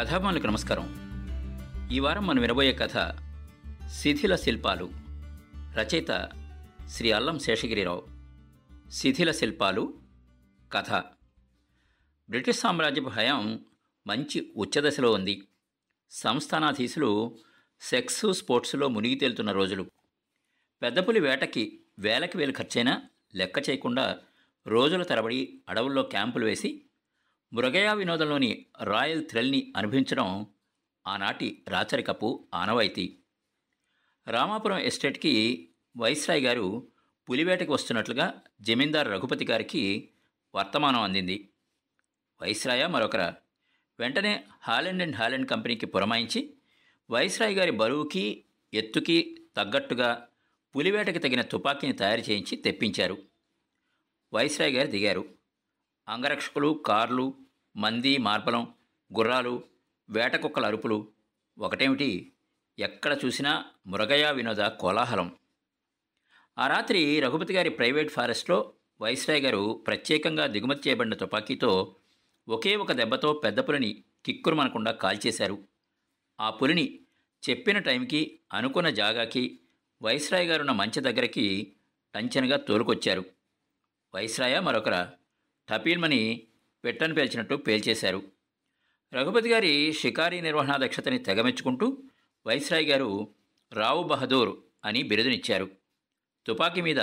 కథామానులకు నమస్కారం. ఈ వారం మనం వినబోయే కథ శిథిల శిల్పాలు రచయిత శ్రీ అల్లం శేషగిరిరావు. శిథిల శిల్పాలు కథ. బ్రిటిష్ సామ్రాజ్యపు హయాం మంచి ఉచ్చదశలో ఉంది. సంస్థానాధీశులు సెక్స్ స్పోర్ట్స్లో మునిగి తేలుతున్న రోజులు. పెద్దపులి వేటకి వేలకి వేలు ఖర్చైనా లెక్క చేయకుండా రోజుల తరబడి అడవుల్లో క్యాంపులు వేసి మృగయా వినోదంలోని రాయల్ థ్రిల్ని అనుభవించడం ఆనాటి రాచరికపు ఆనవాయితీ. రామాపురం ఎస్టేట్కి వైస్రాయ్ గారు పులివేటకి వస్తున్నట్లుగా జమీందార్ రఘుపతి గారికి వర్తమానం అందింది. వైస్రాయ మరొకరా. వెంటనే హాలెండ్ అండ్ హాలెండ్ కంపెనీకి పురమాయించి వైస్రాయ్ గారి బరువుకి ఎత్తుకి తగ్గట్టుగా పులివేటకి తగిన తుపాకీని తయారు చేయించి తెప్పించారు. వైస్రాయ్ గారు దిగారు. అంగరక్షకులు కార్లు మంది మార్బలం గుర్రాలు వేటకుక్కల అరుపులు. ఒకటేమిటి? ఎక్కడ చూసినా మృగయా వినోద కోలాహలం. ఆ రాత్రి రఘుపతి గారి ప్రైవేట్ ఫారెస్ట్లో వైస్రాయ్ గారు ప్రత్యేకంగా దిగుమతి చేయబడిన తుపాకీతో ఒకే ఒక దెబ్బతో పెద్ద పులిని కిక్కురుమనకుండా కాల్చేశారు. ఆ పులిని చెప్పిన టైంకి అనుకున్న జాగాకి వైస్రాయ్ గారున్న మంచి దగ్గరికి టంచనగా తోలుకొచ్చారు. వైస్రాయ మరొకరా టపీల్మని పెట్టను పేల్చినట్టు పేల్చేశారు. రఘుపతి గారి షికారీ నిర్వహణా దక్షతని తెగమెచ్చుకుంటూ వైస్రాయ్ గారు రావు బహదూర్ అని బిరుదునిచ్చారు. తుపాకీ మీద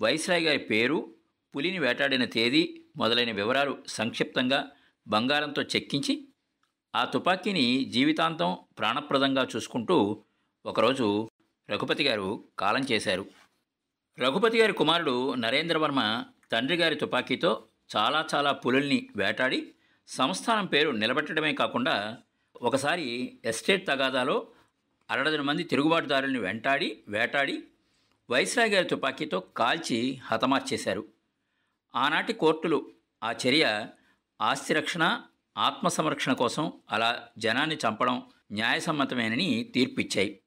వైస్రాయ్ గారి పేరు పులిని వేటాడిన తేదీ మొదలైన వివరాలు సంక్షిప్తంగా బంగారంతో చెక్కించి ఆ తుపాకీని జీవితాంతం ప్రాణప్రదంగా చూసుకుంటూ ఒకరోజు రఘుపతి గారు కాలం చేశారు. రఘుపతి గారి కుమారుడు నరేంద్రవర్మ తండ్రి గారి తుపాకీతో చాలా చాలా పులుల్ని వేటాడి సంస్థానం పేరు నిలబెట్టడమే కాకుండా ఒకసారి ఎస్టేట్ తగాదాలో అరడజన మంది తిరుగుబాటుదారుల్ని వెంటాడి వేటాడి వైస్రాయ్ గారి తుపాకీతో కాల్చి హతమార్చేశారు. ఆనాటి కోర్టులు ఆ చర్య ఆస్తి రక్షణ ఆత్మ సంరక్షణ కోసం అలా జనాన్ని చంపడం న్యాయసమ్మతమేనని తీర్పిచ్చాయి.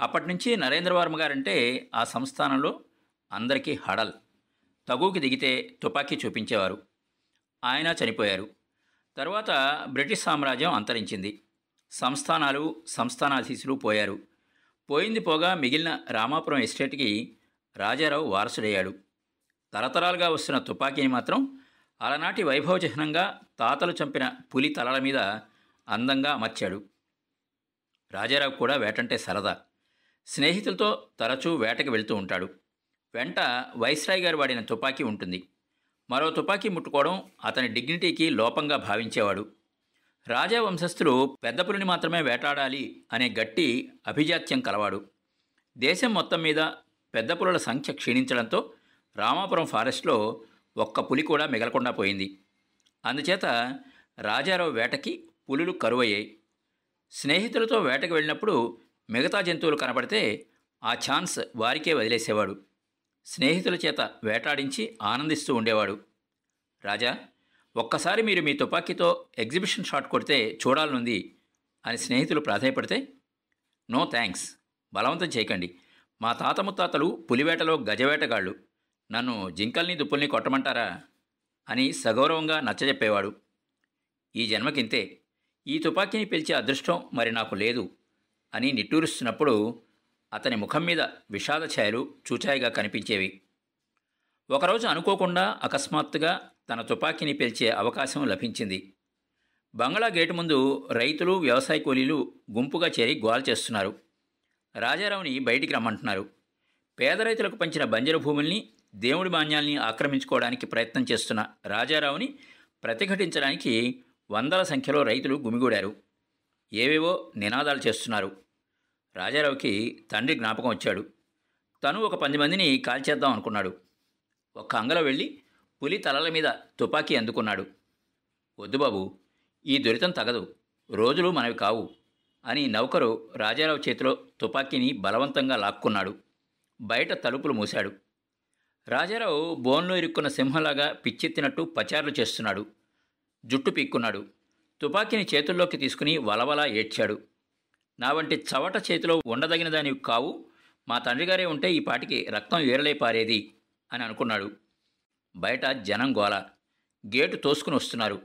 అప్పటి నుంచి నరేంద్రవర్మ గారంటే ఆ సంస్థానంలో అందరికీ హడల్. తగువుకి దిగితే తుపాకీ చూపించేవారు. ఆయన చనిపోయారు. తర్వాత బ్రిటిష్ సామ్రాజ్యం అంతరించింది. సంస్థానాలు సంస్థానాధీశులు పోయారు. పోయింది పోగా మిగిలిన రామాపురం ఎస్టేట్కి రాజారావు వారసుడయ్యాడు. తరతరాలుగా వస్తున్న తుపాకీని మాత్రం అలనాటి వైభవ చిహ్నంగా తాతలు చంపిన పులి తలల మీద అందంగా అమర్చాడు. రాజారావు కూడా వేటంటే సరదా. స్నేహితులతో తరచూ వేటకి వెళ్తూ ఉంటాడు. వెంట వైస్రాయ్ గారు వాడిన తుపాకీ ఉంటుంది. మరో తుపాకీ ముట్టుకోవడం అతని డిగ్నిటీకి లోపంగా భావించేవాడు. రాజా వంశస్థులు పెద్ద పులిని మాత్రమే వేటాడాలి అనే గట్టి అభిజాత్యం కలవాడు. దేశం మొత్తం మీద పెద్ద పులుల సంఖ్య క్షీణించడంతో రామాపురం ఫారెస్ట్లో ఒక్క పులి కూడా మిగలకుండా పోయింది. అందుచేత రాజారావు వేటకి పులులు కరువయ్యాయి. స్నేహితులతో వేటకు వెళ్ళినప్పుడు మిగతా జంతువులు కనపడితే ఆ ఛాన్స్ వారికే వదిలేసేవాడు. స్నేహితుల చేత వేటాడించి ఆనందిస్తూ ఉండేవాడు. రాజా ఒక్కసారి మీరు మీ తుపాకీతో ఎగ్జిబిషన్ షాట్ కొడితే చూడాలనుంది అని స్నేహితులు ప్రాధాయపడితే నో థ్యాంక్స్ బలవంతం చేయకండి. మా తాత ముత్తాతలు పులివేటలో గజవేటగాళ్ళు. నన్ను జింకల్ని దుప్పుల్ని కొట్టమంటారా? అని సగౌరవంగా నచ్చజెప్పేవాడు. ఈ జన్మకింతే ఈ తుపాకీని పిలిచే అదృష్టం మరి నాకు లేదు అని నిట్టూరుస్తున్నప్పుడు అతని ముఖం మీద విషాద ఛాయలు చూచాయిగా కనిపించేవి. ఒకరోజు అనుకోకుండా అకస్మాత్తుగా తన తుపాకీని పిలిచే అవకాశం లభించింది. బంగ్లా గేటు ముందు రైతులు వ్యవసాయ కూలీలు గుంపుగా చేరి గోల చేస్తున్నారు. రాజారావుని బయటికి రమ్మంటున్నారు. పేద రైతులకు పంచిన బంజర భూముల్ని దేవుడి మాన్యాల్ని ఆక్రమించుకోవడానికి ప్రయత్నం చేస్తున్న రాజారావుని ప్రతిఘటించడానికి వందల సంఖ్యలో రైతులు గుమిగూడారు. ఏవేవో నినాదాలు చేస్తున్నారు. రాజారావుకి తండ్రి జ్ఞాపకం వచ్చాడు. తను ఒక పది మందిని కాల్చేద్దాం అనుకున్నాడు. ఒక్క అంగలో వెళ్ళి పులి తలల మీద తుపాకీ అందుకున్నాడు. వద్దు బాబు ఈ దురితం తగదు. రోజులు మనవి కావు అని నౌకరు రాజారావు చేతిలో తుపాకీని బలవంతంగా లాక్కున్నాడు. బయట తలుపులు మూశాడు. రాజారావు బోన్లో ఇరుక్కున్న సింహంలాగా పిచ్చెత్తినట్టు పచారులు చేస్తున్నాడు. జుట్టు పీక్కున్నాడు. తుపాకీని చేతుల్లోకి తీసుకుని వలవలా ఏడ్చాడు. నా వంటి చవట చేతిలో ఉండదగిన దానివి కావు మా తండ్రిగారే ఉంటే ఈ పాటికి రక్తం ఏరలై పారేది అని అనుకున్నాడు. బయట జనం గోల. గేటు తోసుకుని వస్తున్నారు.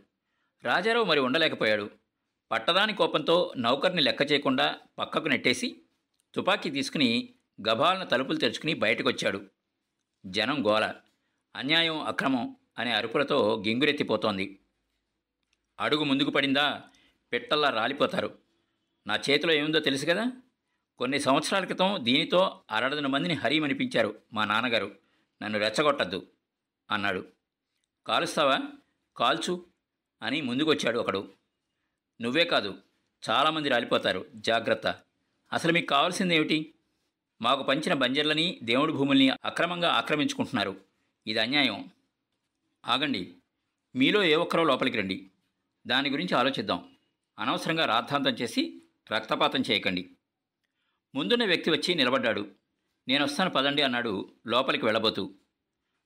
రాజారావు మరి ఉండలేకపోయాడు. పట్టదాని కోపంతో నౌకర్ని లెక్క చేయకుండా పక్కకు నెట్టేసి తుపాకీ తీసుకుని గభాలను తలుపులు తెరుచుకుని బయటకొచ్చాడు. జనం గోల. అన్యాయం అక్రమం అనే అరుపులతో గింగురెత్తిపోతోంది. అడుగు ముందుకు పడిందా? పిట్టల్లా రాలిపోతారు. నా చేతిలో ఏముందో తెలుసు కదా? కొన్ని సంవత్సరాల క్రితం దీనితో అరడదన మందిని హరీమనిపించారు మా నాన్నగారు. నన్ను రెచ్చగొట్టద్దు అన్నాడు. కాలుస్తావా? కాల్చు అని ముందుకొచ్చాడు ఒకడు. నువ్వే కాదు చాలామంది రాలిపోతారు. జాగ్రత్త. అసలు మీకు కావాల్సింది ఏమిటి మాకు పంచిన బంజర్లని దేవుడి భూముల్ని అక్రమంగా ఆక్రమించుకుంటున్నారు. ఇది అన్యాయం. ఆగండి. మీలో ఏ ఒక్కరో లోపలికి రండి. దాని గురించి ఆలోచిద్దాం. అనవసరంగా రాద్ధాంతం చేసి రక్తపాతం చేయకండి. ముందున్న వ్యక్తి వచ్చి నిలబడ్డాడు. నేను వస్తాను పదండి అన్నాడు లోపలికి వెళ్ళబోతూ.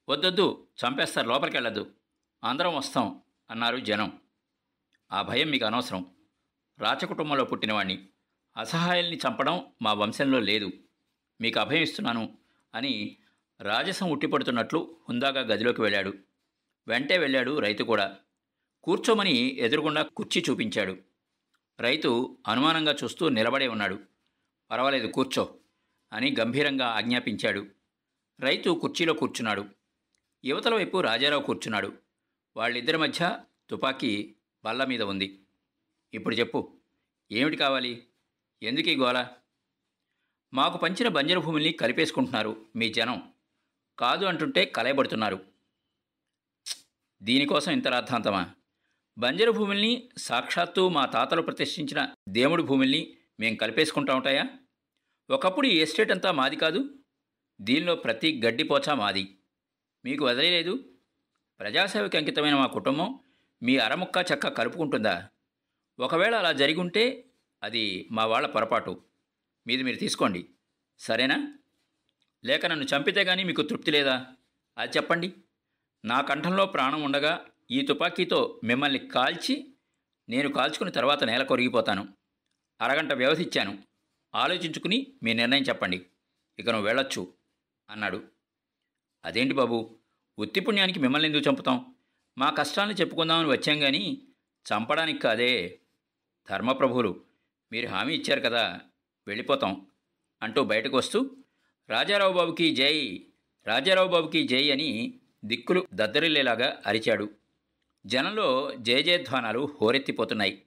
వద్దొద్దు చంపేస్తారు లోపలికి వెళ్ళద్దు అందరం వస్తాం అన్నారు జనం. ఆ భయం మీకు అనవసరం. రాచకుటుంబంలో పుట్టినవాణ్ణి. అసహాయాల్ని చంపడం మా వంశంలో లేదు. మీకు అభయం ఇస్తున్నాను అని రాజసం ఉట్టిపడుతున్నట్లు హుందాగా గదిలోకి వెళ్ళాడు. వెంటే వెళ్ళాడు రైతు కూడా. కూర్చోమని ఎదురుగుండా కుర్చీ చూపించాడు. రైతు అనుమానంగా చూస్తూ నిలబడే ఉన్నాడు. పర్వాలేదు కూర్చో అని గంభీరంగా ఆజ్ఞాపించాడు. రైతు కుర్చీలో కూర్చున్నాడు. యువతల వైపు రాజారావు కూర్చున్నాడు. వాళ్ళిద్దరి మధ్య తుపాకీ బల్ల మీద ఉంది. ఇప్పుడు చెప్పు ఏమిటి కావాలి? ఎందుకు ఈ గోల? మాకు పంచిన బంజరు భూమిని కలిపేసుకుంటున్నారు మీ జనం. కాదు అంటుంటే కలయబడుతున్నారు. దీనికోసం ఇంత రాద్ధాంతమా? బంజరు భూముల్ని సాక్షాత్తు మా తాతలు ప్రతిష్ఠించిన దేవుడి భూముల్ని మేం కలిపేసుకుంటా ఉంటాయా? ఒకప్పుడు ఈ ఎస్టేట్ అంతా మాది కాదు. దీనిలో ప్రతి గడ్డిపోచా మాది. మీకు వదిలేదు ప్రజాసేవకి అంకితమైన మా కుటుంబం మీ అరముక్క చెక్క కలుపుకుంటుందా? ఒకవేళ అలా జరిగి ఉంటే అది మా వాళ్ళ పొరపాటు. మీది మీరు తీసుకోండి. సరేనా? లేక నన్ను చంపితే కానీ మీకు తృప్తి లేదా? అది చెప్పండి. నా కంఠంలో ప్రాణం ఉండగా ఈ తుపాకీతో మిమ్మల్ని కాల్చి నేను కాల్చుకుని తర్వాత నేల కొరిగిపోతాను. అరగంట వ్యవధిచ్చాను. ఆలోచించుకుని మీ నిర్ణయం చెప్పండి. ఇక నువ్వు వెళ్ళొచ్చు అన్నాడు. అదేంటి బాబు? ఉత్తి పుణ్యానికి మిమ్మల్ని ఎందుకు చంపుతాం? మా కష్టాలను చెప్పుకుందామని వచ్చాం కానీ చంపడానికి కాదే. ధర్మప్రభువులు మీరు హామీ ఇచ్చారు కదా వెళ్ళిపోతాం అంటూ బయటకు వస్తూ రాజారావు బాబుకి జై రాజారావు బాబుకి జై అని దిక్కులు దద్దరిల్లేలాగా అరిచాడు. జనంలో జయజయధ్వానాలు హోరెత్తిపోతున్నాయి.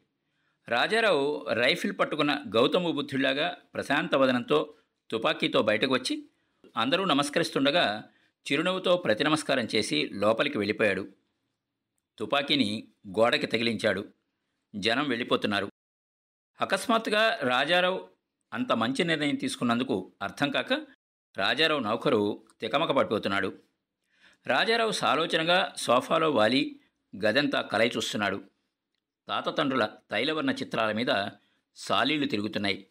రాజారావు రైఫిల్ పట్టుకున్న గౌతమ బుద్ధుడిలాగా ప్రశాంత వదనంతో తుపాకీతో బయటకు వచ్చి అందరూ నమస్కరిస్తుండగా చిరునవ్వుతో ప్రతి నమస్కారం చేసి లోపలికి వెళ్ళిపోయాడు. తుపాకీని గోడకి తగిలించాడు. జనం వెళ్ళిపోతున్నారు. అకస్మాత్తుగా రాజారావు అంత మంచి నిర్ణయం తీసుకున్నందుకు అర్థం కాక రాజారావు నౌకరు తికమక పడిపోతున్నాడు. రాజారావు సాలోచనగా సోఫాలో వాలి గదంతా కలై చూస్తున్నాడు. తాతతండ్రుల తైలవర్ణ చిత్రాల మీద సాలీళ్ళు తిరుగుతున్నాయి.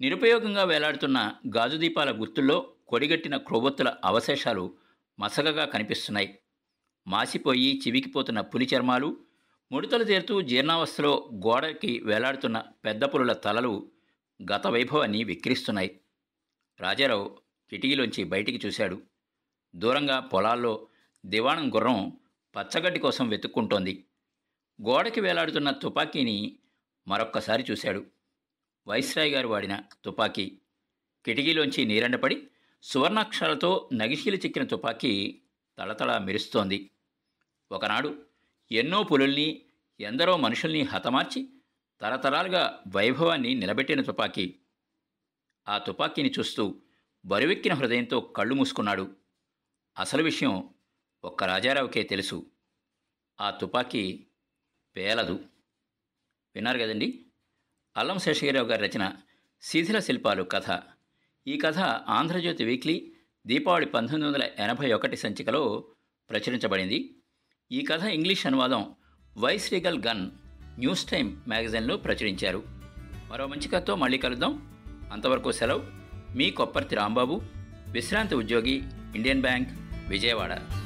నిరుపయోగంగా వేలాడుతున్న గాజు దీపాల గుర్తుల్లో కొడిగట్టిన క్రొవ్వొత్తుల అవశేషాలు మసగగా కనిపిస్తున్నాయి. మాసిపోయి చివికిపోతున్న పులి చర్మాలు ముడతలు చేరుతూ జీర్ణావస్థలో గోడకి వేలాడుతున్న పెద్ద పులుల తలలు గత వైభవాన్ని విక్రిస్తున్నాయి రాజారావు కిటికీలోంచి బయటికి చూశాడు. దూరంగా పొలాల్లో దివాణం గుర్రం పచ్చగడ్డి కోసం వెతుక్కుంటోంది. గోడకి వేలాడుతున్న తుపాకీని మరొక్కసారి చూశాడు. వైస్రాయ్ గారు వాడిన తుపాకీ. కిటికీలోంచి నీరండపడి సువర్ణాక్షరాలతో నగిశీలు చిక్కిన తుపాకీ తళతళ మెరుస్తోంది. ఒకనాడు ఎన్నో పులుల్ని ఎందరో మనుషుల్ని హతమార్చి తరతరాలుగా వైభవాన్ని నిలబెట్టిన తుపాకీ. ఆ తుపాకీని చూస్తూ బరువెక్కిన హృదయంతో కళ్ళు మూసుకున్నాడు. అసలు విషయం ఒక్క రాజారావుకే తెలుసు. ఆ తుపాకీ పేలదు. విన్నారు కదండి? అల్లం శేషగిరావు గారి రచన శిథిల శిల్పాలు కథ. ఈ కథ ఆంధ్రజ్యోతి వీక్లీ దీపావళి పంతొమ్మిది వందల ఎనభై ఒకటి సంచికలో ప్రచురించబడింది. ఈ కథ ఇంగ్లీష్ అనువాదం vice regal gun news Time మ్యాగజైన్లో ప్రచురించారు. మరో మంచి కథతో మళ్ళీ కలుద్దాం. అంతవరకు సెలవు. మీ కొప్పర్తి రాంబాబు విశ్రాంతి ఉద్యోగి ఇండియన్ బ్యాంక్ విజయవాడ.